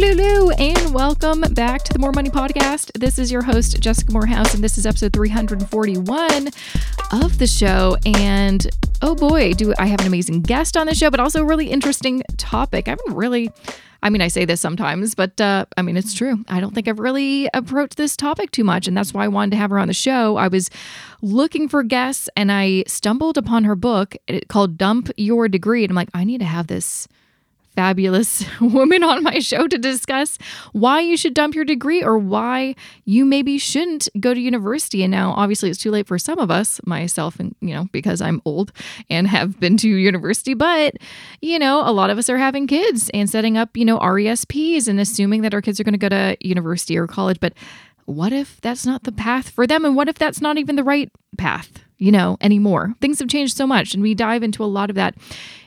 Hello, and welcome back to the More Money Podcast. This is your host, Jessica Moorhouse, and this is episode 341 of the show. And oh boy, do I have an amazing guest on the show, but also a really interesting topic. I haven't really. I mean, I say this sometimes, but uh, I mean, it's true. I don't think I've really approached this topic too much. And that's why I wanted to have her on the show. I was looking for guests and I stumbled upon her book called Dump Your Degree. And I'm like, I need to have this fabulous woman on my show to discuss why you should dump your degree or why you maybe shouldn't go to university. And now, obviously, it's too late for some of us, myself, and you know, because I'm old and have been to university. But you know, a lot of us are having kids and setting up, you know, RESPs and assuming that our kids are going to go to university or college. But what if that's not the path for them? And what if that's not even the right path, you know, anymore? Things have changed so much. And we dive into a lot of that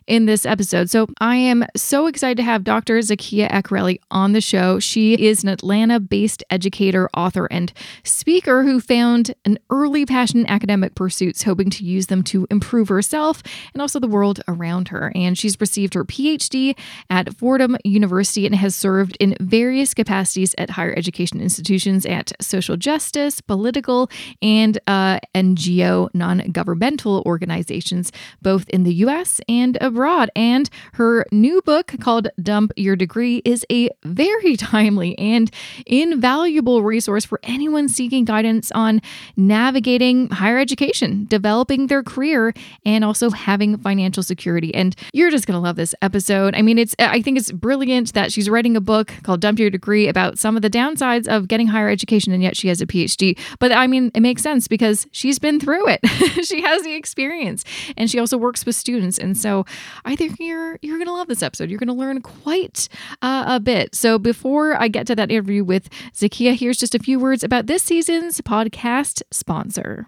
in this episode. So I am so excited to have Dr. Zakiya Akerele on the show. She is an Atlanta based educator, author, and speaker who found an early passion in academic pursuits, hoping to use them to improve herself and also the world around her. And she's received her PhD at Fordham University and has served in various capacities at higher education institutions at social justice, political, and uh, NGO non governmental organizations, both in the US and abroad. And her new book called Dump Your Degree is a very timely and invaluable resource for anyone seeking guidance on navigating higher education, developing their career, and also having financial security. And you're just going to love this episode. I mean, it's, I think it's brilliant that she's writing a book called Dump Your Degree about some of the downsides of getting higher education, and yet she has a PhD. But I mean, it makes sense because she's been through it. she has the experience and she also works with students. And so I think you're you're gonna love this episode. You're gonna learn quite uh, a bit. So before I get to that interview with Zakiya, here's just a few words about this season's podcast sponsor.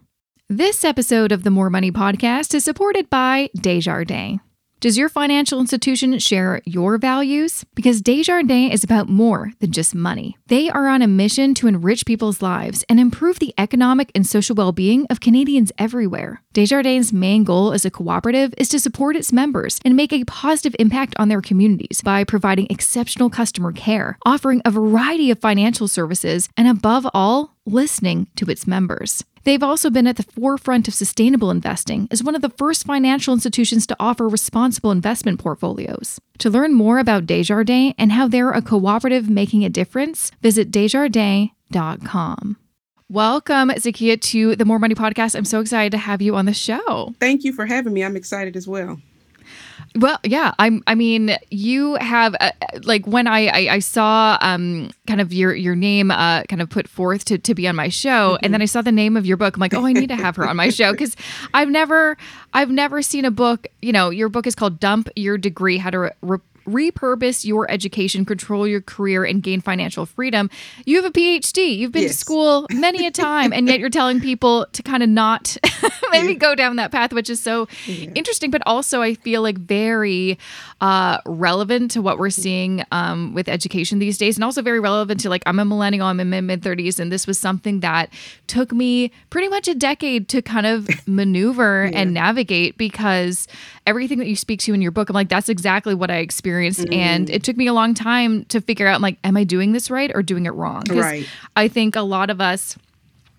This episode of the More Money Podcast is supported by Desjardins. Does your financial institution share your values? Because Desjardins is about more than just money. They are on a mission to enrich people's lives and improve the economic and social well being of Canadians everywhere. Desjardins' main goal as a cooperative is to support its members and make a positive impact on their communities by providing exceptional customer care, offering a variety of financial services, and above all, listening to its members. They've also been at the forefront of sustainable investing as one of the first financial institutions to offer responsible investment portfolios. To learn more about Desjardins and how they're a cooperative making a difference, visit desjardins.com. Welcome, Zakiya, to the More Money Podcast. I'm so excited to have you on the show. Thank you for having me. I'm excited as well. Well, yeah, I'm. I mean, you have uh, like when I, I, I saw um kind of your your name uh kind of put forth to to be on my show, mm-hmm. and then I saw the name of your book. I'm like, oh, I need to have her on my show because I've never I've never seen a book. You know, your book is called "Dump Your Degree: How to Re- Re- repurpose your education, control your career, and gain financial freedom. You have a PhD. You've been yes. to school many a time, and yet you're telling people to kind of not maybe go down that path, which is so yeah. interesting, but also I feel like very uh, relevant to what we're seeing um, with education these days, and also very relevant to like I'm a millennial, I'm in my mid 30s, and this was something that took me pretty much a decade to kind of maneuver yeah. and navigate because everything that you speak to in your book, I'm like, that's exactly what I experienced. Mm-hmm. And it took me a long time to figure out, like, am I doing this right or doing it wrong? Right. I think a lot of us,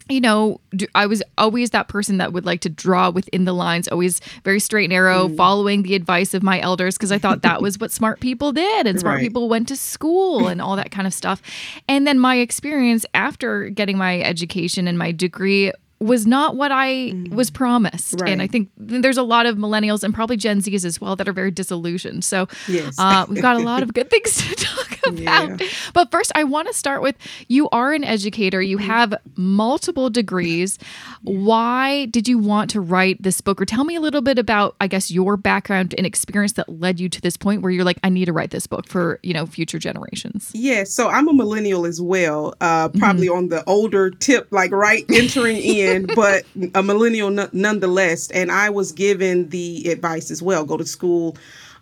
you know, I was always that person that would like to draw within the lines, always very straight and narrow, mm. following the advice of my elders, because I thought that was what smart people did and smart right. people went to school and all that kind of stuff. And then my experience after getting my education and my degree was not what I mm. was promised. Right. And I think there's a lot of millennials and probably Gen Zs as well that are very disillusioned. So yes. uh, we've got a lot of good things to talk about. Yeah. But first, I want to start with you are an educator, you mm-hmm. have multiple degrees. Why did you want to write this book? Or tell me a little bit about, I guess, your background and experience that led you to this point where you're like, I need to write this book for, you know, future generations. Yeah, so I'm a millennial as well, uh, probably mm-hmm. on the older tip, like right entering in but a millennial n- nonetheless. And I was given the advice as well go to school.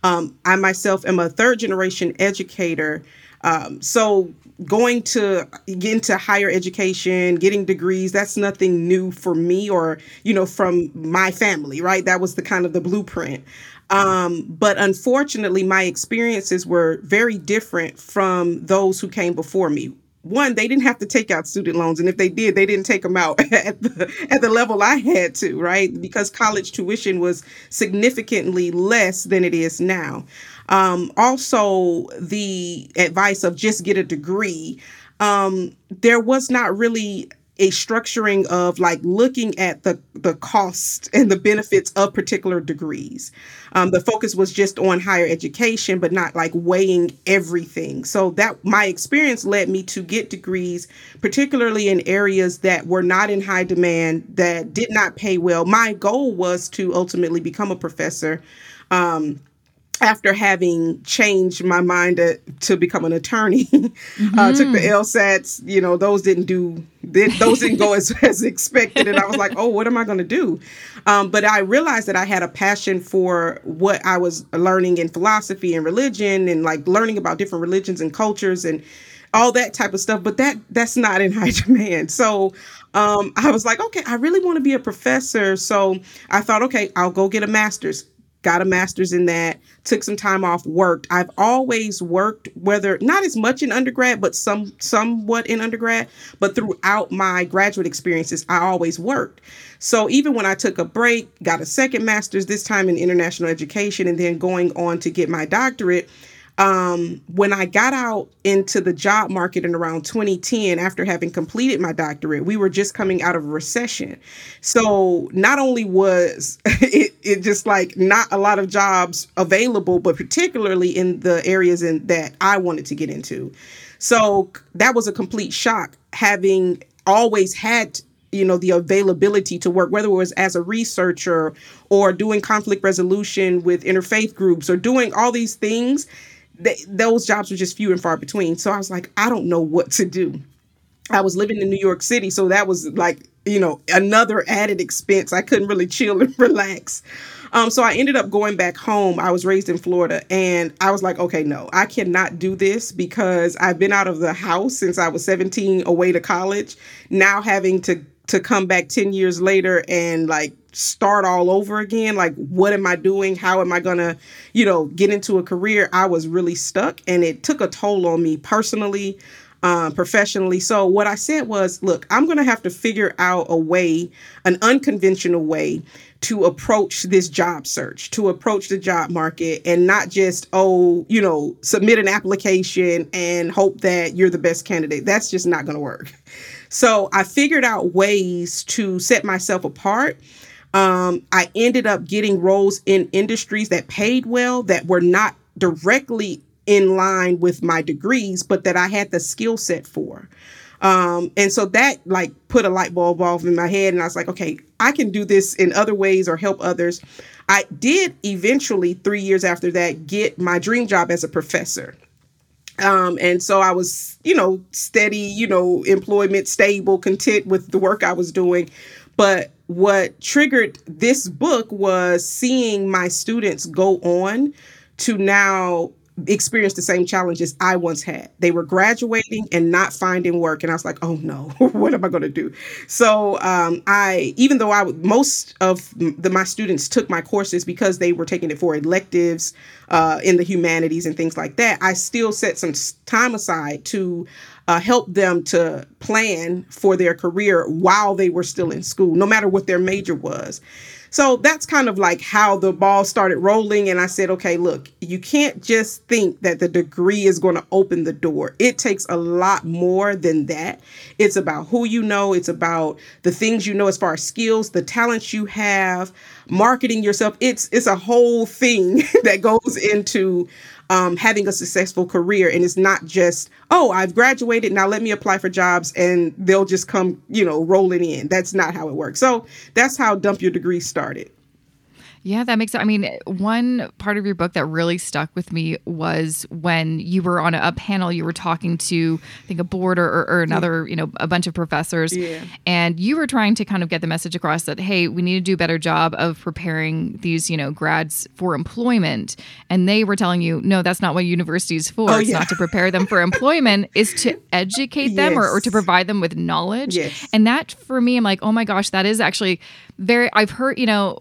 Um, I myself am a third generation educator. Um, so going to get into higher education, getting degrees, that's nothing new for me or, you know, from my family, right? That was the kind of the blueprint. Um, but unfortunately, my experiences were very different from those who came before me. One, they didn't have to take out student loans, and if they did, they didn't take them out at the at the level I had to, right? Because college tuition was significantly less than it is now. Um, also, the advice of just get a degree. Um, there was not really a structuring of like looking at the the cost and the benefits of particular degrees. Um, the focus was just on higher education, but not like weighing everything. So that my experience led me to get degrees, particularly in areas that were not in high demand, that did not pay well. My goal was to ultimately become a professor. Um, after having changed my mind to, to become an attorney, mm-hmm. uh, took the mm-hmm. LSATs. You know, those didn't do those didn't go as, as expected, and I was like, oh, what am I going to do? Um, but I realized that I had a passion for what I was learning in philosophy and religion, and like learning about different religions and cultures and all that type of stuff. But that that's not in high demand. So um, I was like, okay, I really want to be a professor. So I thought, okay, I'll go get a master's got a master's in that, took some time off, worked. I've always worked, whether not as much in undergrad, but some somewhat in undergrad, but throughout my graduate experiences, I always worked. So even when I took a break, got a second master's, this time in international education, and then going on to get my doctorate, um, when I got out into the job market in around 2010, after having completed my doctorate, we were just coming out of a recession. So not only was it, it just like not a lot of jobs available, but particularly in the areas in that I wanted to get into. So that was a complete shock having always had you know the availability to work whether it was as a researcher or doing conflict resolution with interfaith groups or doing all these things they, those jobs were just few and far between. So I was like, I don't know what to do. I was living in New York City, so that was like, you know, another added expense. I couldn't really chill and relax. Um, so I ended up going back home. I was raised in Florida, and I was like, okay, no, I cannot do this because I've been out of the house since I was 17, away to college. Now having to to come back 10 years later and like start all over again? Like what am i doing? How am i gonna you know get into a career? I was really stuck and it took a toll on me personally um, professionally. So what i said was look i'm gonna have to figure out a way an unconventional way to approach this job search to approach the job market and not just oh you know submit an application and hope that you're the best candidate that's just not gonna work so I figured out ways to set myself apart. Um, I ended up getting roles in industries that paid well, that were not directly in line with my degrees, but that I had the skill set for. Um, and so that like put a light bulb off in my head, and I was like, okay, I can do this in other ways or help others. I did eventually, three years after that, get my dream job as a professor. Um, and so I was, you know, steady, you know, employment, stable, content with the work I was doing. But what triggered this book was seeing my students go on to now experienced the same challenges I once had. They were graduating and not finding work, and I was like, "Oh no, what am I going to do?" So um, I, even though I most of the my students took my courses because they were taking it for electives uh, in the humanities and things like that, I still set some time aside to uh, help them to plan for their career while they were still in school, no matter what their major was. So that's kind of like how the ball started rolling. And I said, okay, look, you can't just think that the degree is going to open the door. It takes a lot more than that. It's about who you know, it's about the things you know as far as skills, the talents you have, marketing yourself. It's it's a whole thing that goes into um, having a successful career. And it's not just, oh, I've graduated, now let me apply for jobs and they'll just come, you know, rolling in. That's not how it works. So that's how Dump Your Degree started. Yeah, that makes sense. I mean, one part of your book that really stuck with me was when you were on a, a panel, you were talking to, I think, a board or, or, or another, you know, a bunch of professors. Yeah. And you were trying to kind of get the message across that, hey, we need to do a better job of preparing these, you know, grads for employment. And they were telling you, no, that's not what university is for. Oh, it's yeah. not to prepare them for employment, is to educate them or, or to provide them with knowledge. Yes. And that for me, I'm like, oh my gosh, that is actually very, I've heard, you know,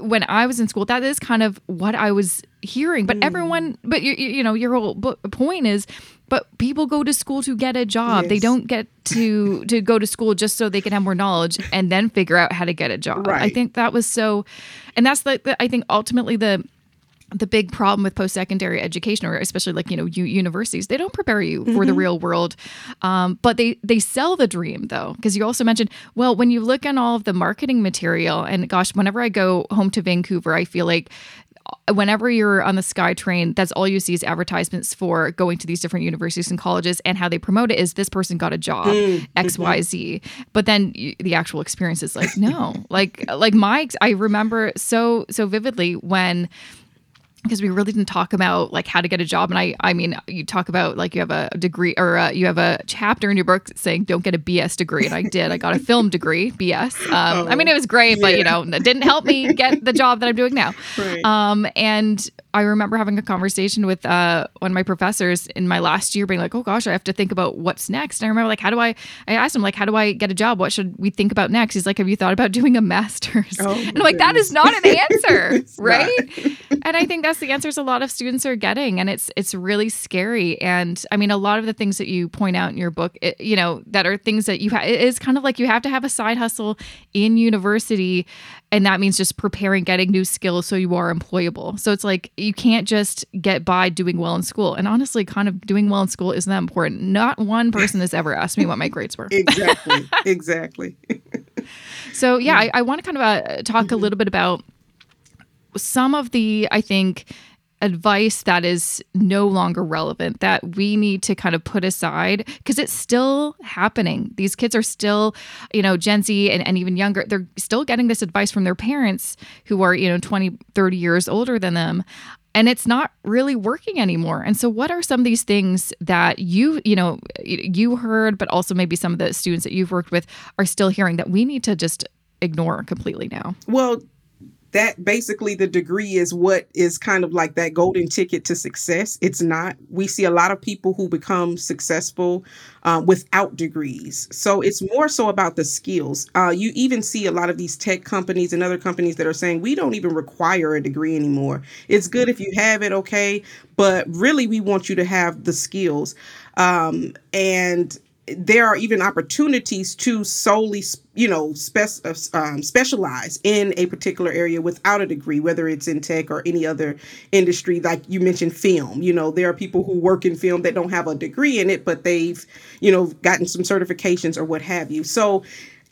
when I was in school, that is kind of what I was hearing. Mm. But everyone, but you, you know, your whole point is, but people go to school to get a job. They don't get to to go to school just so they can have more knowledge and then figure out how to get a job. I think that was so, and that's the, the I think ultimately the the big problem with post-secondary education or especially like you know universities they don't prepare you for the real world um, but they they sell the dream though because you also mentioned well when you look at all of the marketing material and gosh whenever i go home to vancouver i feel like uh, whenever you're on the sky train that's all you see is advertisements for going to these different universities and colleges and how they promote it is this person got a job xyz but then y- the actual experience is like no. Like like my i remember so so vividly when because we really didn't talk about like how to get a job and i i mean you talk about like you have a degree or uh, you have a chapter in your book saying don't get a bs degree and i did i got a film degree bs um, i mean it was great but you know it didn't help me get the job that i'm doing now Right. um, and I remember having a conversation with uh, one of my professors in my last year, being like, "Oh gosh, I have to think about what's next." And I remember like, "How do I?" I asked him like, "How do I get a job? What should we think about next?" He's like, "Have you thought about doing a master's?" Oh, and I'm like, "That is not an answer, right?" and I think that's the answers a lot of students are getting, and it's it's really scary. And I mean, a lot of the things that you point out in your book, it, you know, that are things that you have. It is kind of like you have to have a side hustle in university, and that means just preparing, getting new skills so you are employable. So it's like you can't just get by doing well in school. And honestly, kind of doing well in school isn't that important. Not one person has ever asked me what my grades were. Exactly. exactly. So yeah, I, I want to kind of uh, talk a little bit about some of the, I think, advice that is no longer relevant that we need to kind of put aside because it's still happening. These kids are still, you know, Gen Z and, and even younger, they're still getting this advice from their parents who are, you know, 20, 30 years older than them. And it's not really working anymore. And so, what are some of these things that you, you know, you heard, but also maybe some of the students that you've worked with are still hearing that we need to just ignore completely now? Well, that basically the degree is what is kind of like that golden ticket to success. It's not. We see a lot of people who become successful um, without degrees. So it's more so about the skills. Uh, you even see a lot of these tech companies and other companies that are saying we don't even require a degree anymore. It's good if you have it, okay, but really we want you to have the skills. Um, and there are even opportunities to solely, you know, spec- um, specialize in a particular area without a degree, whether it's in tech or any other industry. Like you mentioned, film. You know, there are people who work in film that don't have a degree in it, but they've, you know, gotten some certifications or what have you. So,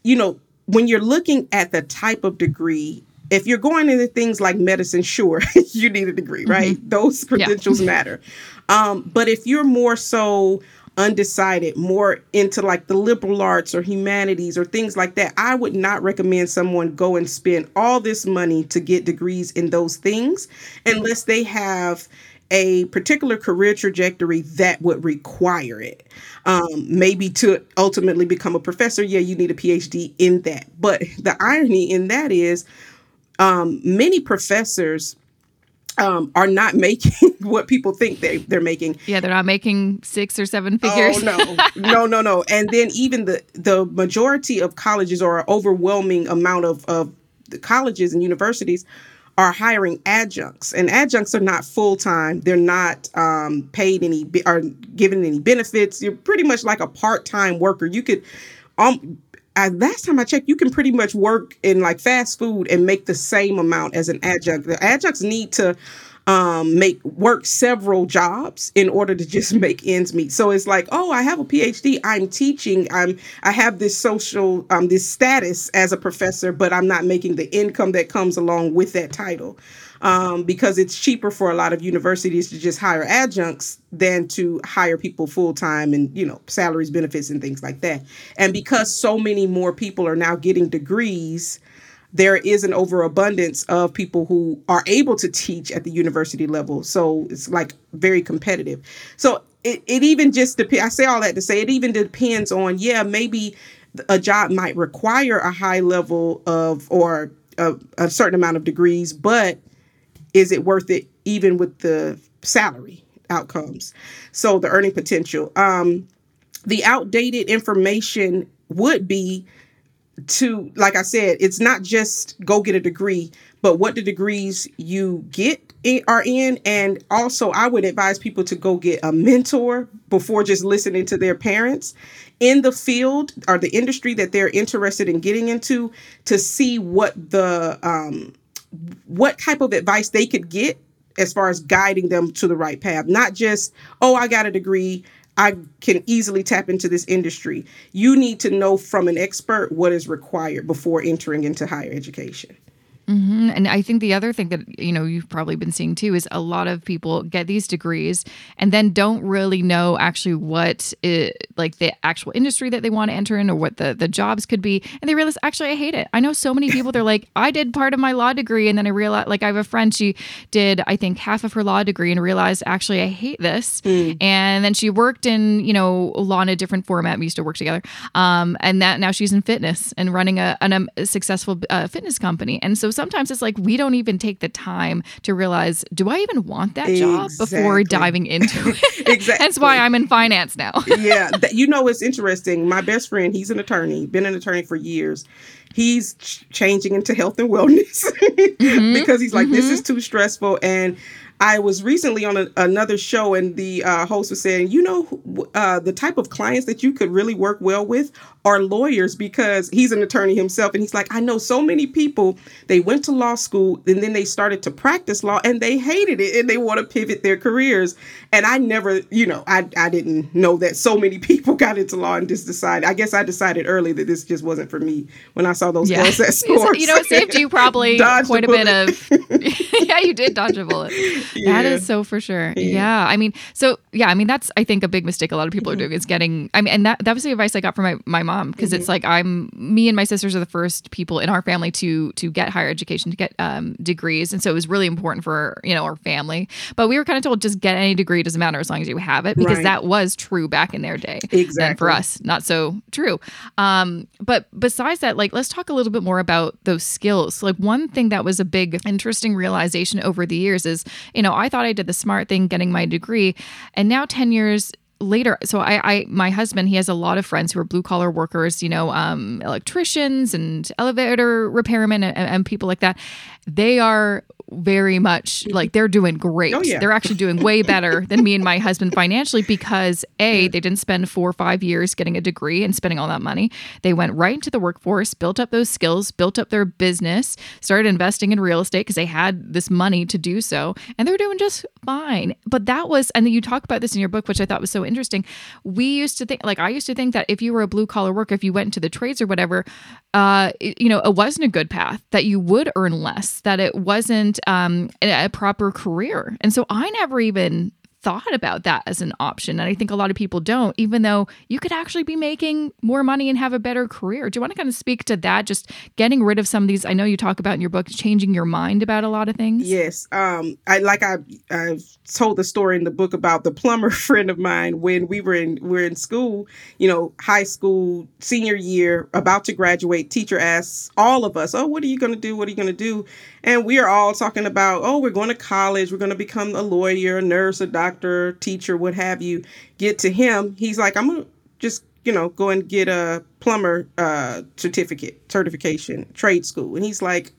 you know, when you're looking at the type of degree, if you're going into things like medicine, sure, you need a degree, right? Those credentials matter. Um, but if you're more so undecided, more into like the liberal arts or humanities or things like that, I would not recommend someone go and spend all this money to get degrees in those things unless they have a particular career trajectory that would require it. Um, maybe to ultimately become a professor, yeah, you need a PhD in that. But the irony in that is um, many professors um, are not making what people think they, they're making. Yeah, they're not making six or seven figures. Oh no, no, no, no. And then even the the majority of colleges or an overwhelming amount of of the colleges and universities are hiring adjuncts, and adjuncts are not full time. They're not um, paid any are given any benefits. You're pretty much like a part time worker. You could um. I, last time I checked, you can pretty much work in like fast food and make the same amount as an adjunct. The adjuncts need to um, make work several jobs in order to just make ends meet. So it's like, oh, I have a PhD. I'm teaching. I'm I have this social um, this status as a professor, but I'm not making the income that comes along with that title. Um, because it's cheaper for a lot of universities to just hire adjuncts than to hire people full time and you know salaries, benefits, and things like that. And because so many more people are now getting degrees, there is an overabundance of people who are able to teach at the university level. So it's like very competitive. So it, it even just depends. I say all that to say it even depends on, yeah, maybe a job might require a high level of or a, a certain amount of degrees, but is it worth it even with the salary outcomes? So the earning potential. Um, the outdated information would be to like i said it's not just go get a degree but what the degrees you get are in and also i would advise people to go get a mentor before just listening to their parents in the field or the industry that they're interested in getting into to see what the um, what type of advice they could get as far as guiding them to the right path not just oh i got a degree I can easily tap into this industry. You need to know from an expert what is required before entering into higher education. Mm-hmm. And I think the other thing that you know you've probably been seeing too is a lot of people get these degrees and then don't really know actually what it, like the actual industry that they want to enter in or what the the jobs could be, and they realize actually I hate it. I know so many people they're like I did part of my law degree and then I realized like I have a friend she did I think half of her law degree and realized actually I hate this, mm. and then she worked in you know law in a different format. We used to work together, um, and that now she's in fitness and running a, an, um, a successful uh, fitness company, and so sometimes it's like we don't even take the time to realize, do I even want that job exactly. before diving into it? exactly. That's why I'm in finance now. yeah. You know, it's interesting. My best friend, he's an attorney, been an attorney for years. He's ch- changing into health and wellness mm-hmm. because he's like, mm-hmm. this is too stressful. And I was recently on a, another show, and the uh, host was saying, you know, uh, the type of clients that you could really work well with are lawyers because he's an attorney himself. And he's like, I know so many people, they went to law school and then they started to practice law and they hated it and they want to pivot their careers. And I never, you know, I, I didn't know that so many people got into law and just decided, I guess I decided early that this just wasn't for me when I saw those yeah. girls at scores. you know, it saved you probably quite a, a bit of, yeah, you did dodge a bullet. Yeah. That is so for sure. Yeah. yeah. I mean, so yeah, I mean, that's, I think a big mistake a lot of people mm-hmm. are doing is getting, I mean, and that, that was the advice I got from my, my mom mom because mm-hmm. it's like I'm me and my sisters are the first people in our family to to get higher education to get um, degrees, and so it was really important for you know our family. But we were kind of told just get any degree doesn't matter as long as you have it because right. that was true back in their day. Exactly. And for us, not so true. Um, but besides that, like let's talk a little bit more about those skills. Like one thing that was a big interesting realization over the years is you know I thought I did the smart thing getting my degree, and now ten years later so I, I my husband he has a lot of friends who are blue collar workers you know um, electricians and elevator repairmen and, and, people like that they are very much like they're doing great. Oh, yeah. They're actually doing way better than me and my husband financially because A, they didn't spend four or five years getting a degree and spending all that money. They went right into the workforce, built up those skills, built up their business, started investing in real estate because they had this money to do so, and they're doing just fine. But that was, and you talk about this in your book, which I thought was so interesting. We used to think, like, I used to think that if you were a blue collar worker, if you went into the trades or whatever, uh, it, you know, it wasn't a good path, that you would earn less, that it wasn't um, a, a proper career. And so I never even thought about that as an option. And I think a lot of people don't, even though you could actually be making more money and have a better career. Do you want to kind of speak to that? Just getting rid of some of these, I know you talk about in your book, changing your mind about a lot of things. Yes. Um, I like I I've told the story in the book about the plumber friend of mine when we were in we we're in school, you know, high school, senior year, about to graduate, teacher asks all of us, Oh, what are you gonna do? What are you gonna do? And we are all talking about, oh, we're going to college, we're going to become a lawyer, a nurse, a doctor, teacher, what have you. Get to him, he's like, I'm to just, you know, go and get a plumber uh, certificate, certification, trade school. And he's like,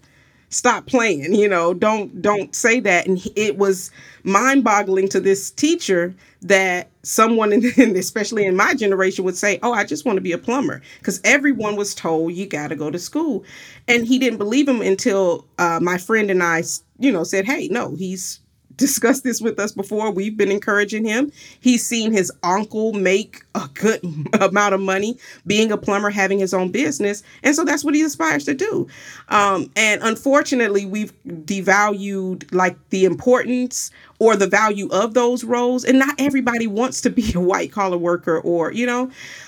stop playing you know don't don't say that and it was mind-boggling to this teacher that someone in, especially in my generation would say oh i just want to be a plumber because everyone was told you got to go to school and he didn't believe him until uh, my friend and i you know said hey no he's discussed this with us before. We've been encouraging him. He's seen his uncle make a good amount of money being a plumber, having his own business. And so that's what he aspires to do. Um, and unfortunately, we've devalued like the importance or the value of those roles and not everybody wants to be a white collar worker or you know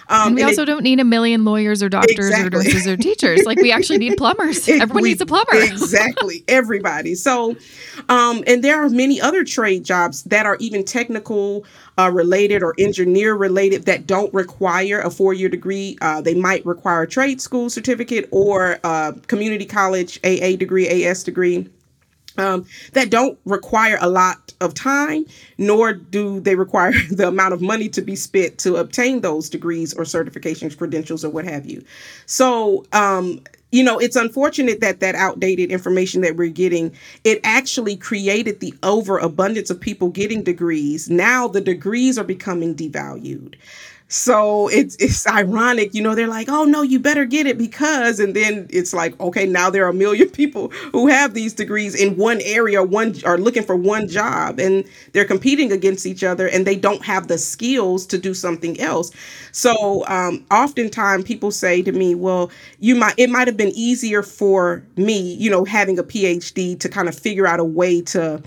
um, and we and also it, don't need a million lawyers or doctors exactly. or nurses or teachers like we actually need plumbers everyone we, needs a plumber exactly everybody so um, and there are many other trade jobs that are even technical uh, related or engineer related that don't require a four year degree. Uh, they might require a trade school certificate or a community college AA degree, AS degree. Um, that don't require a lot of time, nor do they require the amount of money to be spent to obtain those degrees or certifications, credentials, or what have you. So, um, you know it's unfortunate that that outdated information that we're getting it actually created the overabundance of people getting degrees now the degrees are becoming devalued so it's it's ironic, you know, they're like, "Oh no, you better get it because," and then it's like, okay, now there are a million people who have these degrees in one area, one are looking for one job, and they're competing against each other, and they don't have the skills to do something else. So, um, oftentimes people say to me, "Well, you might it might have been easier for me, you know, having a PhD to kind of figure out a way to."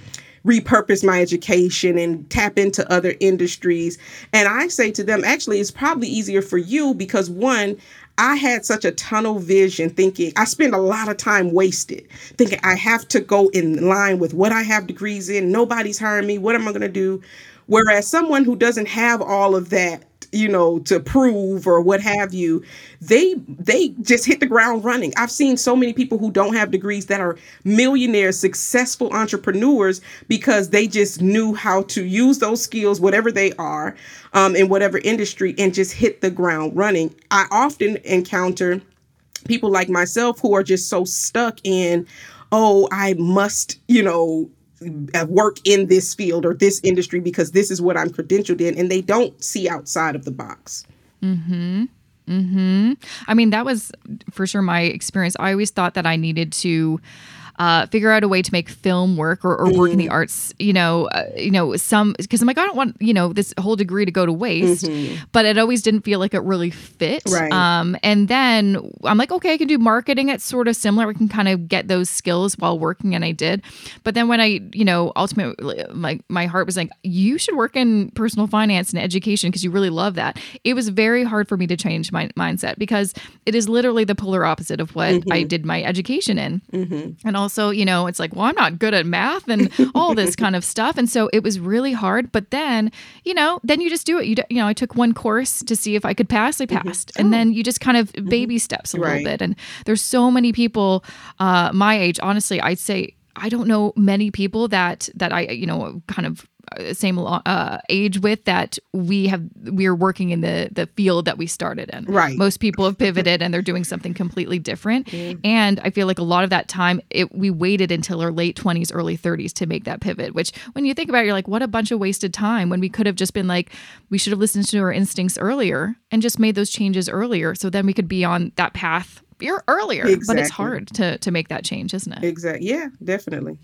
Repurpose my education and tap into other industries. And I say to them, actually, it's probably easier for you because one, I had such a tunnel vision thinking I spend a lot of time wasted thinking I have to go in line with what I have degrees in. Nobody's hiring me. What am I going to do? Whereas someone who doesn't have all of that you know to prove or what have you they they just hit the ground running. I've seen so many people who don't have degrees that are millionaires successful entrepreneurs because they just knew how to use those skills whatever they are um, in whatever industry and just hit the ground running. I often encounter people like myself who are just so stuck in oh i must you know work in this field or this industry because this is what I'm credentialed in, and they don't see outside of the box. Hmm. Hmm. I mean, that was for sure my experience. I always thought that I needed to uh, figure out a way to make film work or, or work in the mm. arts. You know, uh, you know, some because I'm like I don't want you know this whole degree to go to waste, mm-hmm. but it always didn't feel like it really fit. Right. Um, and then I'm like, okay, I can do marketing. It's sort of similar. We can kind of get those skills while working, and I did. But then when I, you know, ultimately, my my heart was like, you should work in personal finance and education because you really love that. It was very hard for me to change my mindset because it is literally the polar opposite of what mm-hmm. I did my education in, mm-hmm. and also also, you know, it's like, well, I'm not good at math and all this kind of stuff. And so it was really hard. But then, you know, then you just do it. You, you know, I took one course to see if I could pass. I mm-hmm. passed. Mm-hmm. And oh. then you just kind of mm-hmm. baby steps a right. little bit. And there's so many people uh, my age, honestly, I'd say I don't know many people that that I you know kind of same uh, age with that we have we're working in the the field that we started in. Right. Most people have pivoted and they're doing something completely different. Mm-hmm. And I feel like a lot of that time it we waited until our late 20s early 30s to make that pivot, which when you think about it you're like what a bunch of wasted time when we could have just been like we should have listened to our instincts earlier and just made those changes earlier so then we could be on that path earlier. Exactly. But it's hard to to make that change, isn't it? Exactly. Yeah, definitely.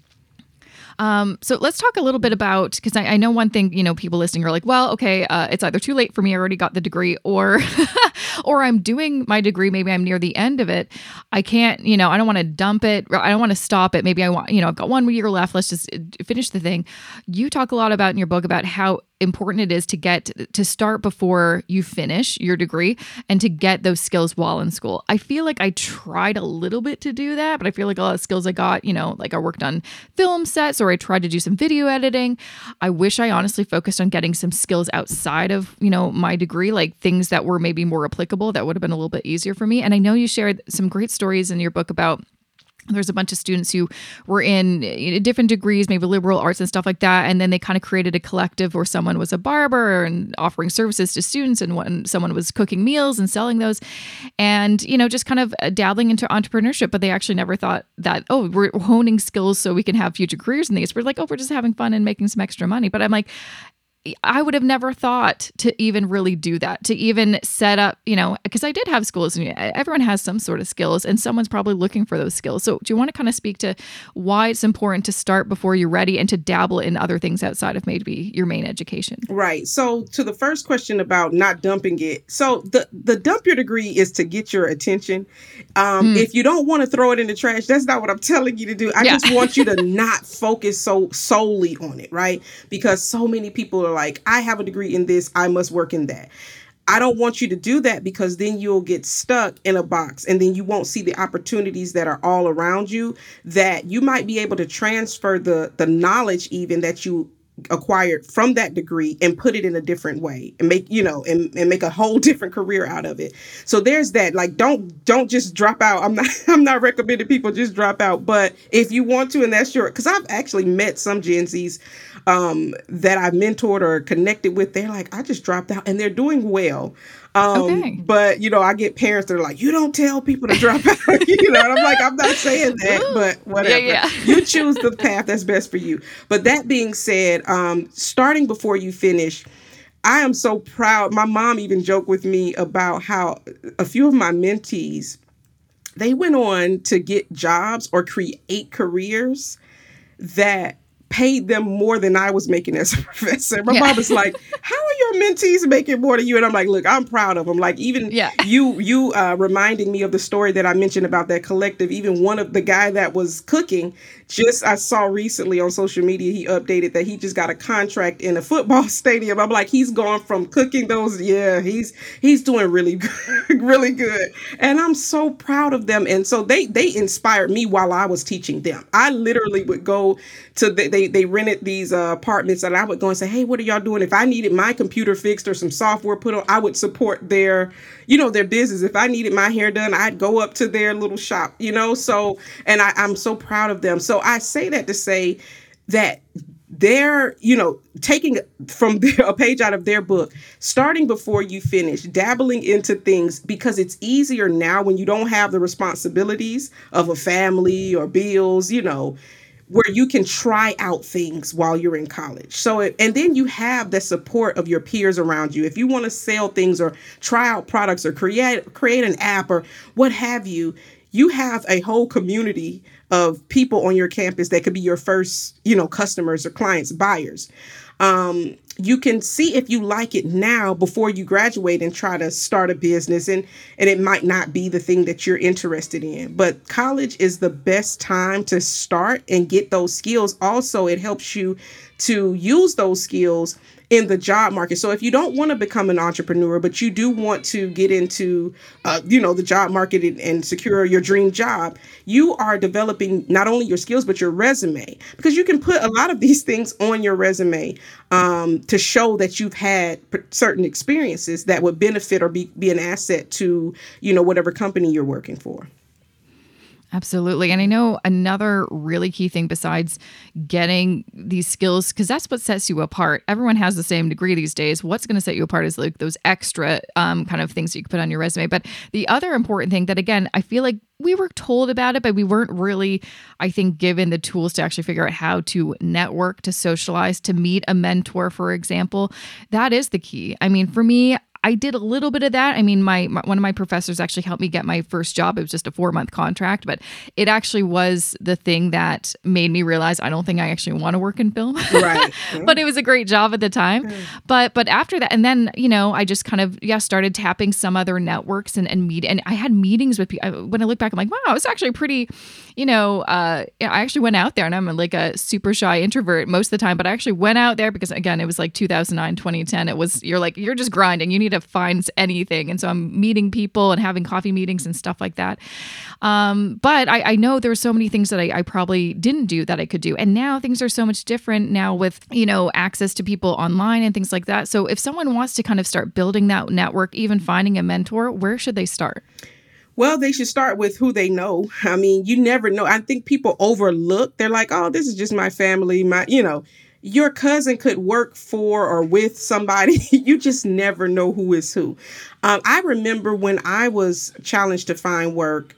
Um, so let's talk a little bit about because I, I, know one thing you know people listening are like, well, okay, uh, it's either too late for me, I already got the degree, or or I'm doing my degree, maybe I'm near the end of it. I can't, you know, I don't want to dump it, I don't want to stop it. Maybe I want, you know, I've got one year left. Let's just uh, finish the thing. You talk a lot about in your book about how important it is to get to start before you finish your degree and to get those skills while in school. I feel like I tried a little bit to do that, but I feel like a lot of skills I got, you know, like I worked on film sets or I tried to do some video editing. I wish I honestly focused on getting some skills outside of, you know, my degree, like things that were maybe more applicable that would have been a little bit easier for me. And I know you shared some great stories in your book about there's a bunch of students who were in different degrees, maybe liberal arts and stuff like that. And then they kind of created a collective where someone was a barber and offering services to students, and one, someone was cooking meals and selling those. And, you know, just kind of uh, dabbling into entrepreneurship. But they actually never thought that, oh, we're honing skills so we can have future careers in these. We're like, oh, we're just having fun and making some extra money. But I'm like, I would have never thought to even really do that, to even set up, you know, because I did have skills and everyone has some sort of skills and someone's probably looking for those skills. So, do you want to kind of speak to why it's important to start before you're ready and to dabble in other things outside of maybe your main education? Right. So, to the first question about not dumping it. So, the the dump your degree is to get your attention. Um, mm. If you don't want to throw it in the trash, that's not what I'm telling you to do. I yeah. just want you to not focus so solely on it, right? Because so many people are like, I have a degree in this, I must work in that. I don't want you to do that because then you'll get stuck in a box and then you won't see the opportunities that are all around you that you might be able to transfer the the knowledge even that you acquired from that degree and put it in a different way and make you know and, and make a whole different career out of it so there's that like don't don't just drop out i'm not i'm not recommending people just drop out but if you want to and that's your because i've actually met some gen z's um, that i've mentored or connected with they're like i just dropped out and they're doing well um, okay. But you know, I get parents that are like, "You don't tell people to drop out," you know, and I'm like, "I'm not saying that, but whatever. Yeah, yeah. you choose the path that's best for you." But that being said, um, starting before you finish. I am so proud. My mom even joked with me about how a few of my mentees they went on to get jobs or create careers that paid them more than I was making as a professor. My yeah. mom was like, "How are your mentees making more than you?" And I'm like, "Look, I'm proud of them. Like even yeah. you you uh, reminding me of the story that I mentioned about that collective. Even one of the guy that was cooking, just I saw recently on social media, he updated that he just got a contract in a football stadium. I'm like, he's gone from cooking those. Yeah, he's he's doing really good, really good, and I'm so proud of them. And so they they inspired me while I was teaching them. I literally would go to the, they they rented these uh, apartments, and I would go and say, hey, what are y'all doing? If I needed my computer fixed or some software put on, I would support their you know their business. If I needed my hair done, I'd go up to their little shop. You know, so and I, I'm so proud of them. So I say that to say that they're you know taking from a page out of their book starting before you finish dabbling into things because it's easier now when you don't have the responsibilities of a family or bills you know where you can try out things while you're in college. So, and then you have the support of your peers around you. If you want to sell things or try out products or create create an app or what have you, you have a whole community of people on your campus that could be your first, you know, customers or clients, buyers. Um, you can see if you like it now before you graduate and try to start a business and and it might not be the thing that you're interested in. But college is the best time to start and get those skills. Also it helps you to use those skills in the job market. So if you don't want to become an entrepreneur, but you do want to get into, uh, you know, the job market and, and, secure your dream job, you are developing not only your skills but your resume because you can put a lot of these things on your resume um, to show that you've had certain experiences that would benefit or be, be an asset to, you know, whatever company you're working for. Absolutely. And I know another really key thing besides getting these skills, because that's what sets you apart. Everyone has the same degree these days. What's going to set you apart is like those extra um, kind of things that you can put on your resume. But the other important thing that, again, I feel like we were told about it, but we weren't really, I think, given the tools to actually figure out how to network, to socialize, to meet a mentor, for example. That is the key. I mean, for me, I did a little bit of that. I mean, my, my, one of my professors actually helped me get my first job. It was just a four month contract, but it actually was the thing that made me realize I don't think I actually want to work in film. Right. but it was a great job at the time. Mm. But but after that, and then you know, I just kind of yeah started tapping some other networks and and meet and I had meetings with people. When I look back, I'm like, wow, it's actually pretty. You know, uh, I actually went out there, and I'm like a super shy introvert most of the time, but I actually went out there because again, it was like 2009, 2010. It was you're like you're just grinding. You need to find anything. And so I'm meeting people and having coffee meetings and stuff like that. Um, but I, I, know there are so many things that I, I probably didn't do that I could do. And now things are so much different now with, you know, access to people online and things like that. So if someone wants to kind of start building that network, even finding a mentor, where should they start? Well, they should start with who they know. I mean, you never know. I think people overlook. They're like, "Oh, this is just my family, my, you know, your cousin could work for or with somebody. you just never know who is who. Um, I remember when I was challenged to find work,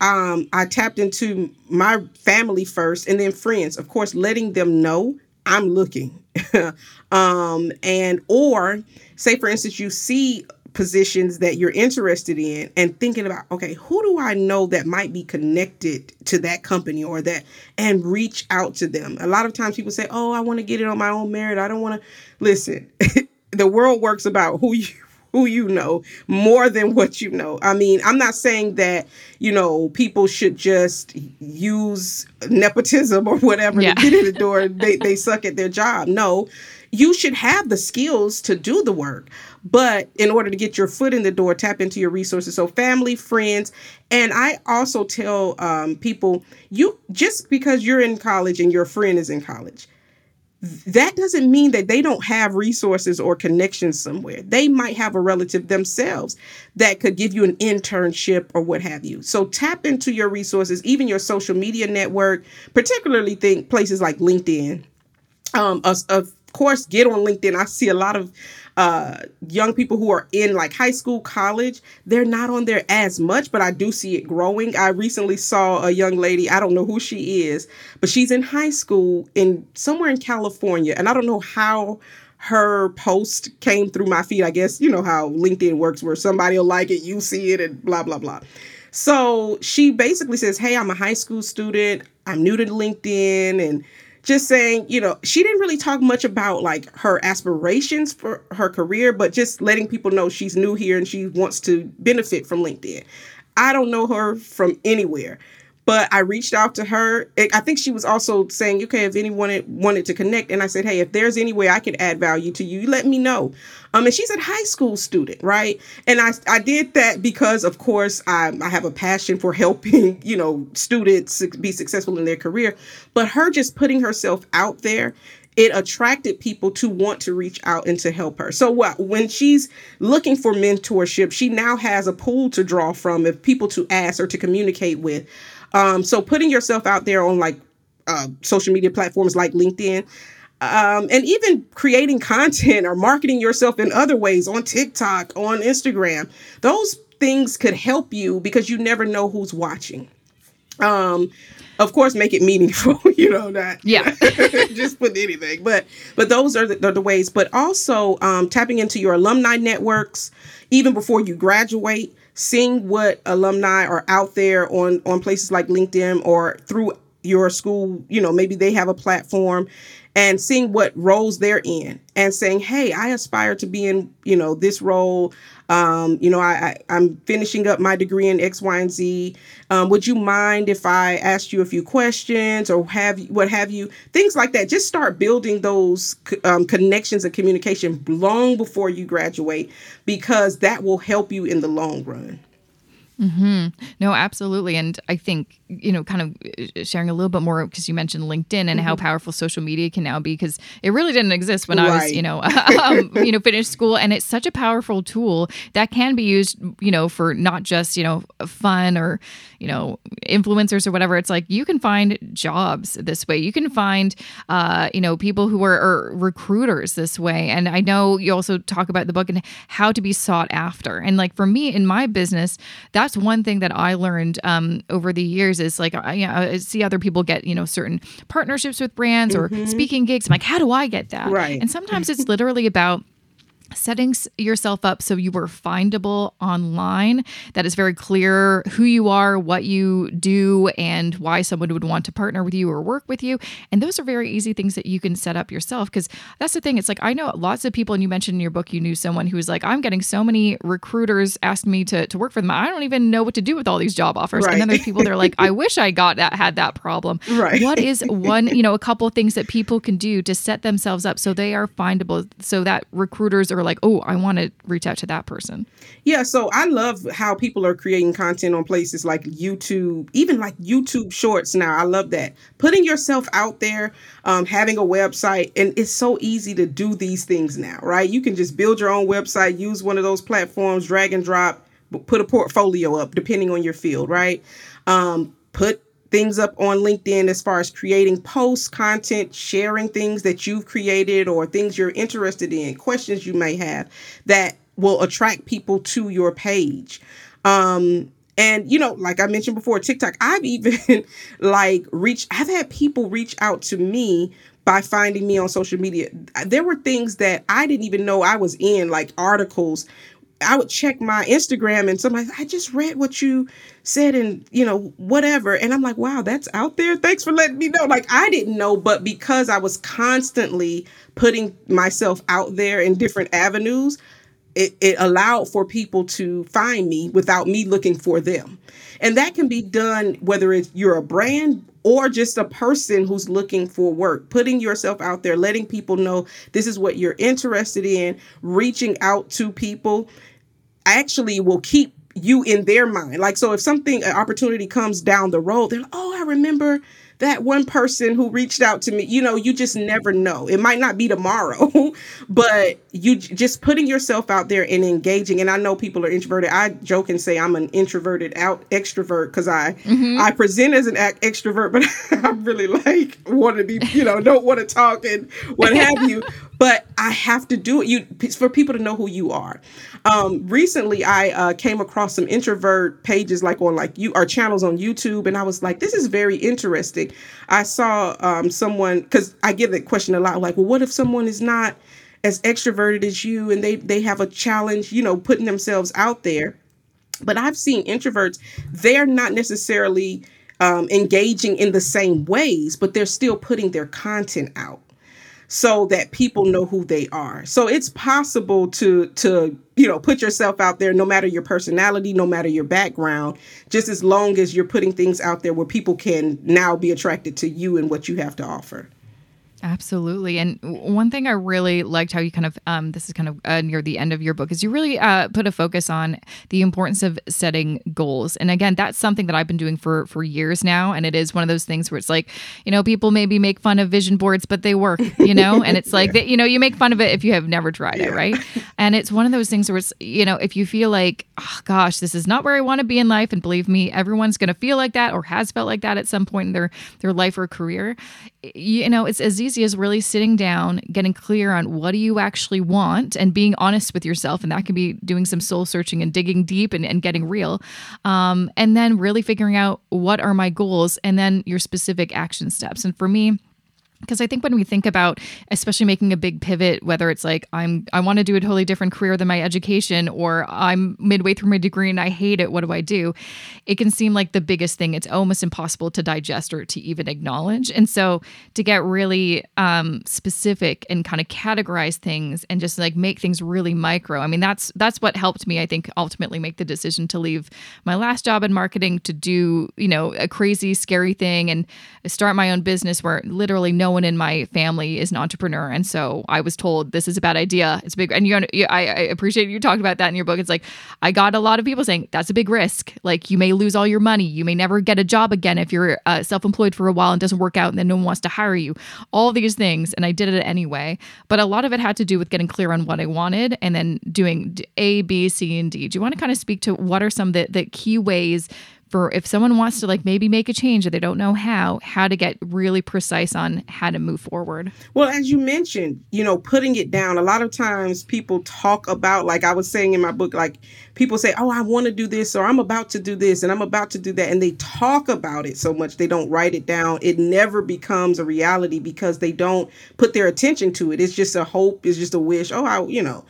um, I tapped into my family first and then friends, of course, letting them know I'm looking. um, and or say for instance you see positions that you're interested in and thinking about okay who do i know that might be connected to that company or that and reach out to them a lot of times people say oh i want to get it on my own merit i don't want to listen the world works about who you who you know more than what you know. I mean, I'm not saying that, you know, people should just use nepotism or whatever yeah. to get in the door. they, they suck at their job. No, you should have the skills to do the work. But in order to get your foot in the door, tap into your resources. So, family, friends. And I also tell um, people you just because you're in college and your friend is in college, that doesn't mean that they don't have resources or connections somewhere. They might have a relative themselves that could give you an internship or what have you. So tap into your resources, even your social media network, particularly think places like LinkedIn. Um, of course, get on LinkedIn. I see a lot of uh, young people who are in like high school, college, they're not on there as much, but I do see it growing. I recently saw a young lady, I don't know who she is, but she's in high school in somewhere in California. And I don't know how her post came through my feed. I guess you know how LinkedIn works where somebody will like it, you see it, and blah, blah, blah. So she basically says, Hey, I'm a high school student. I'm new to LinkedIn and just saying, you know, she didn't really talk much about like her aspirations for her career, but just letting people know she's new here and she wants to benefit from LinkedIn. I don't know her from anywhere. But I reached out to her. I think she was also saying, okay, if anyone wanted to connect, and I said, hey, if there's any way I could add value to you, let me know. Um, and she's a high school student, right? And I I did that because, of course, I I have a passion for helping you know students be successful in their career. But her just putting herself out there it attracted people to want to reach out and to help her. So what when she's looking for mentorship, she now has a pool to draw from of people to ask or to communicate with. Um, so putting yourself out there on like uh, social media platforms like LinkedIn, um, and even creating content or marketing yourself in other ways on TikTok, on Instagram, those things could help you because you never know who's watching. Um, of course, make it meaningful. You know, not yeah, just put anything. But but those are the, are the ways. But also um, tapping into your alumni networks even before you graduate seeing what alumni are out there on on places like LinkedIn or through your school, you know, maybe they have a platform and seeing what roles they're in and saying, hey, I aspire to be in, you know, this role. Um, you know, I, I, am finishing up my degree in X, Y, and Z. Um, would you mind if I asked you a few questions or have what have you? Things like that. Just start building those um, connections and communication long before you graduate because that will help you in the long run. Mm-hmm. No, absolutely. And I think, you know, kind of uh, sharing a little bit more because you mentioned LinkedIn and mm-hmm. how powerful social media can now be because it really didn't exist when right. I was, you know, um, you know, finished school. And it's such a powerful tool that can be used, you know, for not just, you know, fun or, you know, influencers or whatever. It's like you can find jobs this way. You can find, uh, you know, people who are, are recruiters this way. And I know you also talk about the book and how to be sought after. And like for me in my business, that that's one thing that I learned um, over the years is like I, you know, I see other people get you know certain partnerships with brands mm-hmm. or speaking gigs. I'm like, how do I get that? Right. And sometimes it's literally about setting yourself up so you are findable online that is very clear who you are what you do and why someone would want to partner with you or work with you. And those are very easy things that you can set up yourself because that's the thing it's like i know lots of people and you mentioned in your book you knew someone who was like i'm getting so many recruiters asking me to, to work for them i don't even know what to do with all these job offers. Right. and then there's people that are like i wish i got that had that problem. Right. What is one you know a couple of things that people can do to set themselves up so they are findable so that recruiters are like, oh, I want to reach out to that person. Yeah, so I love how people are creating content on places like YouTube, even like YouTube Shorts now. I love that. Putting yourself out there, um, having a website, and it's so easy to do these things now, right? You can just build your own website, use one of those platforms, drag and drop, put a portfolio up, depending on your field, right? Um, put things up on LinkedIn as far as creating posts, content, sharing things that you've created or things you're interested in, questions you may have that will attract people to your page. Um, and you know, like I mentioned before, TikTok, I've even like reached I've had people reach out to me by finding me on social media. There were things that I didn't even know I was in, like articles. I would check my Instagram and somebody, I just read what you said and, you know, whatever. And I'm like, wow, that's out there. Thanks for letting me know. Like, I didn't know, but because I was constantly putting myself out there in different avenues, it, it allowed for people to find me without me looking for them. And that can be done whether it's you're a brand or just a person who's looking for work, putting yourself out there, letting people know this is what you're interested in, reaching out to people actually will keep you in their mind. Like, so if something, an opportunity comes down the road, they're like, oh, I remember that one person who reached out to me. You know you just never know. It might not be tomorrow but you just putting yourself out there and engaging. And i know people are introverted. I joke and say i'm an introverted out extrovert because i mm-hmm. i present as an extrovert but i really like want to be you know don't want to talk and what have you but I have to do it. You for people to know who you are. Um, recently, I uh, came across some introvert pages, like on like you our channels on YouTube, and I was like, this is very interesting. I saw um, someone because I get that question a lot, like, well, what if someone is not as extroverted as you, and they they have a challenge, you know, putting themselves out there. But I've seen introverts; they're not necessarily um, engaging in the same ways, but they're still putting their content out so that people know who they are. So it's possible to to you know put yourself out there no matter your personality, no matter your background, just as long as you're putting things out there where people can now be attracted to you and what you have to offer. Absolutely. And one thing I really liked how you kind of, um, this is kind of uh, near the end of your book, is you really uh, put a focus on the importance of setting goals. And again, that's something that I've been doing for for years now. And it is one of those things where it's like, you know, people maybe make fun of vision boards, but they work, you know? and it's like, that, you know, you make fun of it if you have never tried it, right? And it's one of those things where it's, you know, if you feel like, oh, gosh, this is not where I want to be in life, and believe me, everyone's going to feel like that or has felt like that at some point in their their life or career, you know, it's as easy as really sitting down, getting clear on what do you actually want and being honest with yourself. And that can be doing some soul searching and digging deep and, and getting real. Um, and then really figuring out what are my goals and then your specific action steps. And for me, because I think when we think about especially making a big pivot whether it's like I'm I want to do a totally different career than my education or I'm midway through my degree and I hate it what do I do? It can seem like the biggest thing. It's almost impossible to digest or to even acknowledge. And so to get really um, specific and kind of categorize things and just like make things really micro I mean that's that's what helped me I think ultimately make the decision to leave my last job in marketing to do you know a crazy scary thing and start my own business where literally no one in my family is an entrepreneur, and so I was told this is a bad idea. It's big, and you, I, I appreciate you talked about that in your book. It's like I got a lot of people saying that's a big risk. Like you may lose all your money, you may never get a job again if you're uh, self-employed for a while and doesn't work out, and then no one wants to hire you. All these things, and I did it anyway. But a lot of it had to do with getting clear on what I wanted, and then doing A, B, C, and D. Do you want to kind of speak to what are some of the, the key ways for if someone wants to like maybe make a change or they don't know how, how to get really precise on how to move forward. Well, as you mentioned, you know, putting it down, a lot of times people talk about, like I was saying in my book, like people say, oh, I want to do this or I'm about to do this and I'm about to do that. And they talk about it so much, they don't write it down. It never becomes a reality because they don't put their attention to it. It's just a hope, it's just a wish. Oh, I, you know.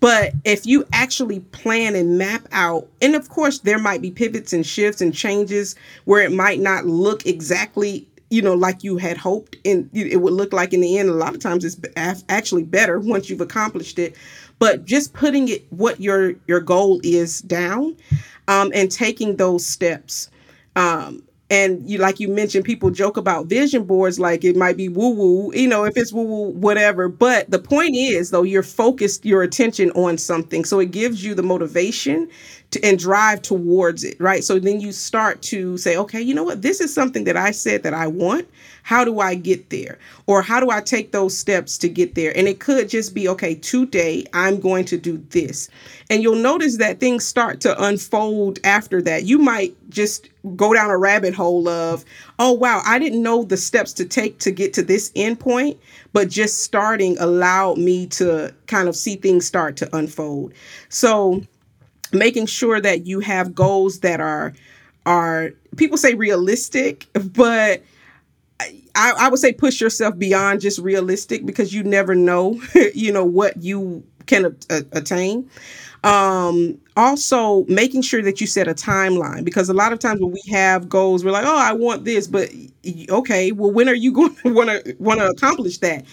But if you actually plan and map out, and of course, there might be pivots and shifts and changes where it might not look exactly you know like you had hoped and it would look like in the end. A lot of times it's actually better once you've accomplished it. But just putting it what your your goal is down um, and taking those steps um, and you like you mentioned people joke about vision boards like it might be woo woo you know if it's woo woo whatever. But the point is though you're focused your attention on something. So it gives you the motivation to, and drive towards it right so then you start to say okay you know what this is something that i said that i want how do I get there? Or how do I take those steps to get there? And it could just be, okay, today I'm going to do this. And you'll notice that things start to unfold after that. You might just go down a rabbit hole of, oh, wow, I didn't know the steps to take to get to this endpoint, but just starting allowed me to kind of see things start to unfold. So, making sure that you have goals that are are people say realistic but I, I would say push yourself beyond just realistic because you never know, you know, what you can a- attain. Um, also, making sure that you set a timeline because a lot of times when we have goals, we're like, "Oh, I want this," but okay, well, when are you going to want to want to accomplish that?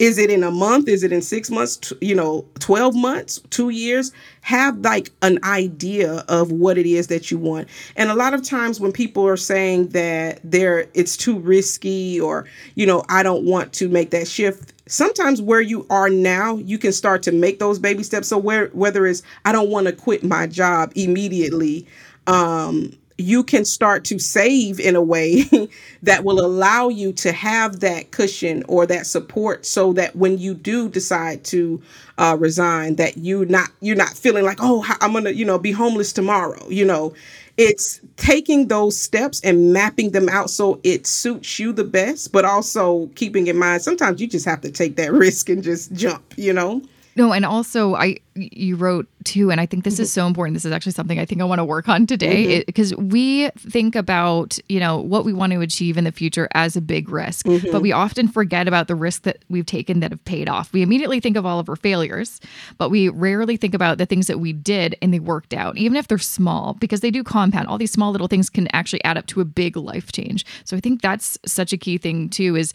Is it in a month? Is it in six months? You know, twelve months, two years? Have like an idea of what it is that you want. And a lot of times when people are saying that they're it's too risky or you know I don't want to make that shift, sometimes where you are now you can start to make those baby steps so where whether it's i don't want to quit my job immediately um you can start to save in a way that will allow you to have that cushion or that support so that when you do decide to uh, resign that you not you're not feeling like oh i'm gonna you know be homeless tomorrow you know? It's taking those steps and mapping them out so it suits you the best but also keeping in mind sometimes you just have to take that risk and just jump you know no, and also I you wrote too, and I think this mm-hmm. is so important. This is actually something I think I want to work on today because mm-hmm. we think about you know what we want to achieve in the future as a big risk, mm-hmm. but we often forget about the risks that we've taken that have paid off. We immediately think of all of our failures, but we rarely think about the things that we did and they worked out, even if they're small, because they do compound. All these small little things can actually add up to a big life change. So I think that's such a key thing too. Is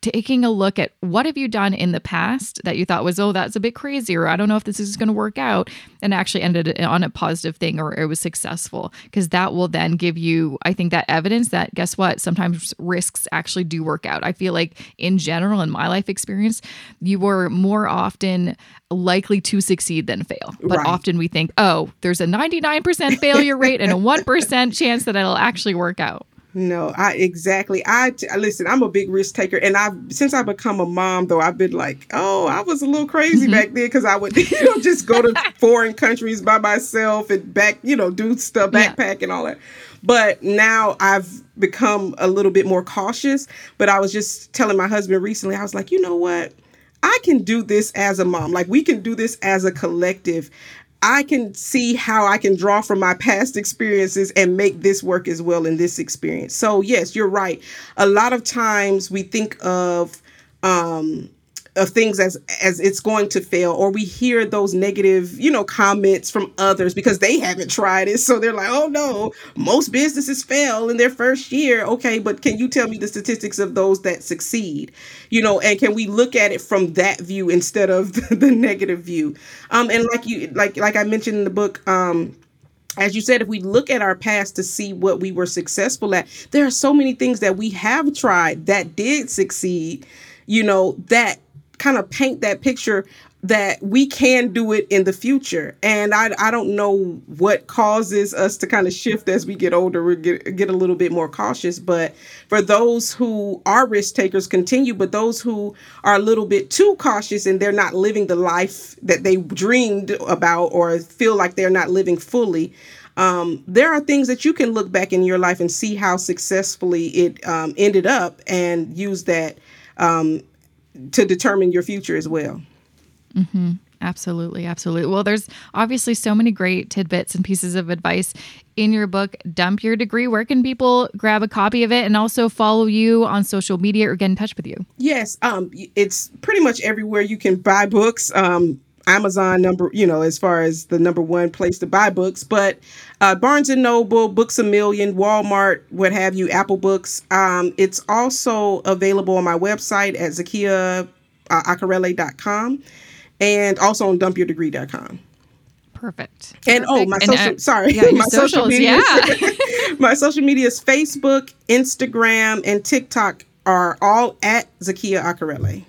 taking a look at what have you done in the past that you thought was oh that's a bit crazy or i don't know if this is going to work out and actually ended on a positive thing or it was successful. Because that will then give you i think that evidence that guess what? Sometimes risks actually do work out. I feel like in general in my life experience you were more often likely to succeed than fail. But right. often we think oh there's a 99% failure rate and a 1% chance that it'll actually work out no, I exactly. I listen. I'm a big risk taker, and I've since I become a mom, though I've been like, oh, I was a little crazy mm-hmm. back then because I would, you know, just go to foreign countries by myself and back, you know, do stuff, backpack yeah. and all that. But now I've become a little bit more cautious. But I was just telling my husband recently, I was like, you know what? I can do this as a mom. Like we can do this as a collective. I can see how I can draw from my past experiences and make this work as well in this experience. So, yes, you're right. A lot of times we think of um, of things as as it's going to fail or we hear those negative you know comments from others because they haven't tried it. So they're like oh no most businesses fail in their first year. Okay but can you tell me the statistics of those that succeed? You know and can we look at it from that view instead of the, the negative view? Um and like you like like i mentioned in the book um as you said, if we look at our past to see what we were successful at, there are so many things that we have tried that did succeed, you know, that kind of paint that picture that we can do it in the future. And I, I don't know what causes us to kind of shift as we get older, we get, get a little bit more cautious. But for those who are risk takers, continue. But those who are a little bit too cautious and they're not living the life that they dreamed about or feel like they're not living fully, um, there are things that you can look back in your life and see how successfully it um, ended up and use that um, to determine your future as well. Mm-hmm. Absolutely, absolutely. Well, there's obviously so many great tidbits and pieces of advice in your book, Dump Your Degree. Where can people grab a copy of it and also follow you on social media or get in touch with you? Yes, um, it's pretty much everywhere you can buy books. Um, Amazon number, you know, as far as the number one place to buy books, but uh, Barnes and Noble, Books a Million, Walmart, what have you, Apple Books. Um, it's also available on my website at zakiyaakerele.com uh, and also on dumpyourdegree.com. Perfect. And Perfect. oh, my social and, uh, sorry, yeah, my socials, social media. Yeah. my social media is Facebook, Instagram, and TikTok are all at Zakiya Akerele.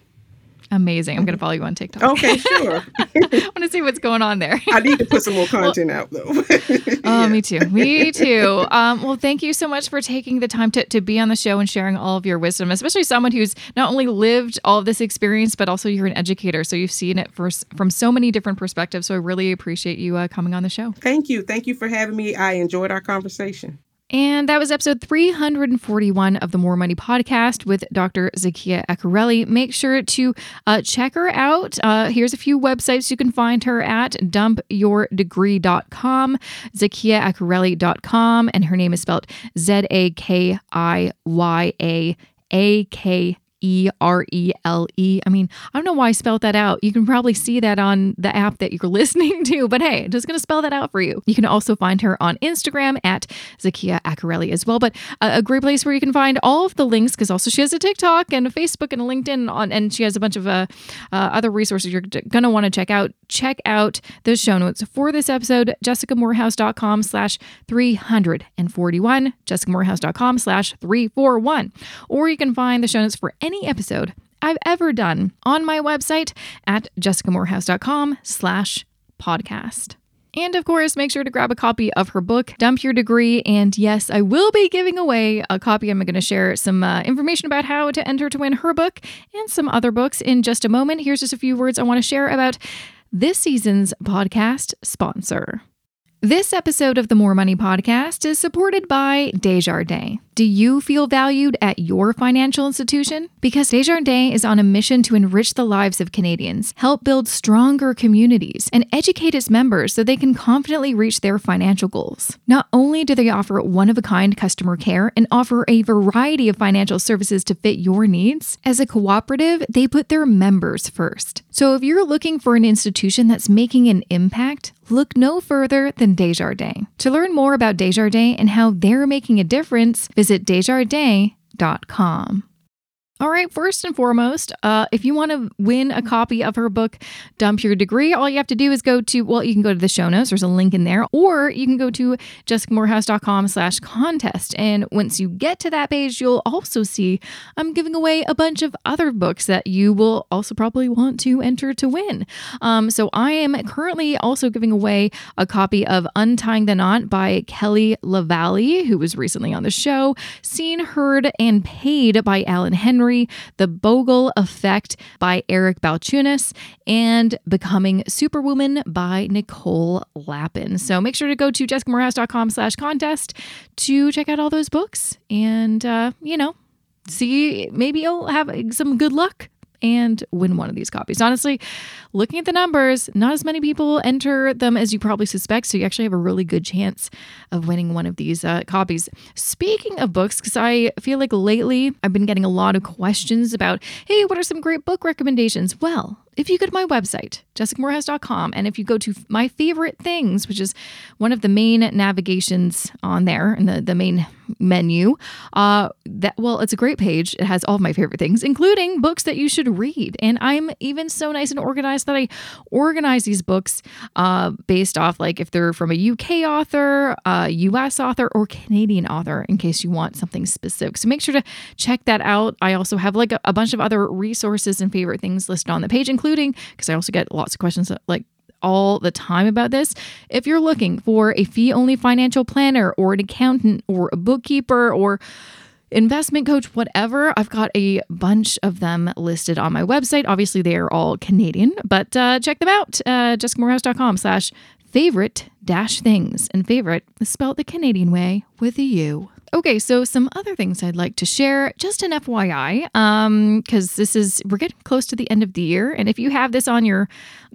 Amazing. I'm going to mm-hmm. follow you on TikTok. Okay, sure. I want to see what's going on there. I need to put some more content well, out, though. oh, me too. Me too. Um, well, thank you so much for taking the time to, to be on the show and sharing all of your wisdom, especially someone who's not only lived all of this experience, but also you're an educator. So you've seen it for, from so many different perspectives. So I really appreciate you uh, coming on the show. Thank you. Thank you for having me. I enjoyed our conversation. And that was episode 341 of the More Money podcast with Dr. Zakiya Akerele. Make sure to uh, check her out. Uh, here's a few websites you can find her at dumpyourdegree.com, zakiyaakerele.com, and her name is spelled Z A K I Y A A K E R E L E. I mean, I don't know why I spelled that out. You can probably see that on the app that you're listening to, but hey, just going to spell that out for you. You can also find her on Instagram at Zakiya Akerele as well. But a, a, great place where you can find all of the links because also she has a TikTok and a Facebook and a LinkedIn on, and she has a bunch of uh, uh, other resources you're going to want to check out. Check out the show notes for this episode, jessicamoorhouse.com slash 341, jessicamoorhouse.com slash 341. Or you can find the show notes for any any episode I've ever done on my website at jessicamoorhouse.com slash podcast. And of course, make sure to grab a copy of her book, Dump Your Degree. And yes, I will be giving away a copy. I'm going to share some uh, information about how to enter to win her book and some other books in just a moment. Here's just a few words I want to share about this season's podcast sponsor. This episode of the More Money Podcast is supported by Desjardins. Do you feel valued at your financial institution? Because Desjardins is on a mission to enrich the lives of Canadians, help build stronger communities, and educate its members so they can confidently reach their financial goals. Not only do they offer one of a kind customer care and offer a variety of financial services to fit your needs, as a cooperative, they put their members first. So if you're looking for an institution that's making an impact, look no further than Desjardins. To learn more about Desjardins and how they're making a difference, visit desjardins.com. All right, first and foremost, uh, if you want to win a copy of her book, Dump Your Degree, all you have to do is go to, well, you can go to the show notes, there's a link in there, or you can go to jessicamoorhouse.com slash contest. And once you get to that page, you'll also see I'm giving away a bunch of other books that you will also probably want to enter to win. Um, so I am currently also giving away a copy of Untying the Knot by Kelly LaValle, who was recently on the show, Seen, Heard, and Paid by Alan Henry. The Bogle Effect by Eric Balchunas, and Becoming Superwoman by Nicole Lapin. So make sure to go to jessicamoorhouse.com slash contest to check out all those books and, uh, you know, see, maybe you'll have some good luck and win one of these copies. Honestly, looking at the numbers, not as many people enter them as you probably suspect. So you actually have a really good chance of winning one of these uh, copies. Speaking of books, because I feel like lately I've been getting a lot of questions about, hey, what are some great book recommendations? Well, if you go to my website, jessicamoorhouse.com, and if you go to my favorite things, which is one of the main navigations on there and the, the main menu, uh, that well, it's a great page. It has all of my favorite things, including books that you should read. And I'm even so nice and organized that I organize these books uh, based off like if they're from a UK author, a US author, or Canadian author, in case you want something specific. So make sure to check that out. I also have like a, a bunch of other resources and favorite things listed on the page, including including because I also get lots of questions like all the time about this. If you're looking for a fee only financial planner or an accountant or a bookkeeper or investment coach, whatever, I've got a bunch of them listed on my website. Obviously, they are all Canadian, but uh, check them out. Uh, jessicamoorhouse.com slash favorite dash things. And favorite is spelled the Canadian way with a U. Okay, so some other things I'd like to share, just an FYI, um, because this is we're getting close to the end of the year, and if you have this on your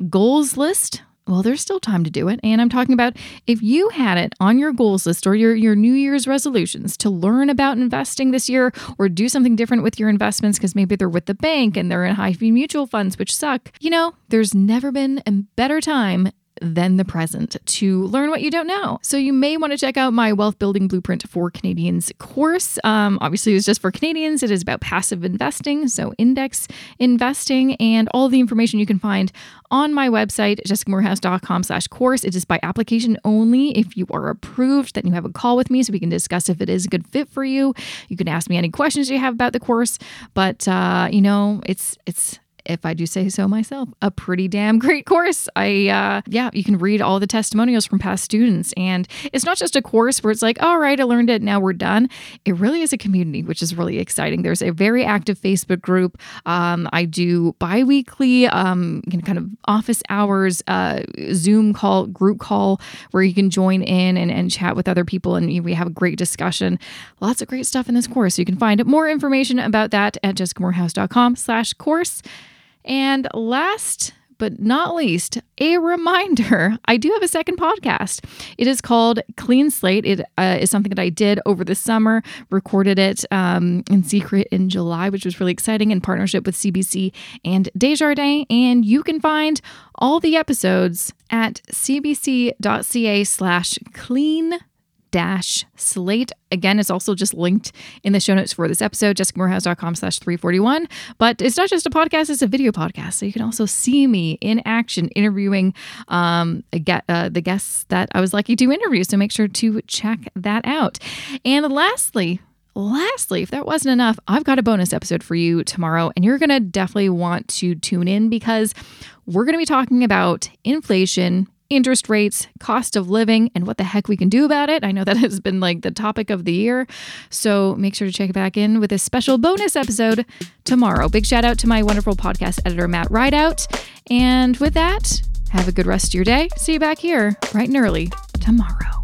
goals list, well, there's still time to do it. And I'm talking about if you had it on your goals list or your, your New Year's resolutions to learn about investing this year or do something different with your investments because maybe they're with the bank and they're in high fee mutual funds, which suck. You know, there's never been a better time than the present to learn what you don't know. So you may want to check out my Wealth Building Blueprint for Canadians course. Um, obviously, it's just for Canadians. It is about passive investing, so index investing, and all the information you can find on my website, jessicamoorhouse.com slash course. It is by application only. If you are approved, then you have a call with me so we can discuss if it is a good fit for you. You can ask me any questions you have about the course. But uh, you know, it's it's if I do say so myself, a pretty damn great course. I, uh, yeah, you can read all the testimonials from past students. And it's not just a course where it's like, all right, I learned it, now we're done. It really is a community, which is really exciting. There's a very active Facebook group. Um, I do bi weekly, um, kind of office hours, uh, Zoom call, group call, where you can join in and, and chat with other people. And we have a great discussion. Lots of great stuff in this course. You can find more information about that at jessicamoorhouse.com slash course. And last but not least, a reminder I do have a second podcast. It is called Clean Slate. It uh, is something that I did over the summer, recorded it um, in secret in July, which was really exciting in partnership with CBC and Desjardins. And you can find all the episodes at cbc.ca slash clean dash slate. Again, it's also just linked in the show notes for this episode, jessicamoorhouse.com slash 341. But it's not just a podcast, it's a video podcast. So you can also see me in action interviewing um, get, uh, the guests that I was lucky to interview. So make sure to check that out. And lastly, Lastly, if that wasn't enough, I've got a bonus episode for you tomorrow, and you're going to definitely want to tune in because we're going to be talking about inflation interest rates, cost of living, and what the heck we can do about it. I know that has been like the topic of the year. So make sure to check back in with a special bonus episode tomorrow. Big shout out to my wonderful podcast editor, Matt Rideout. And with that, have a good rest of your day. See you back here bright and early tomorrow.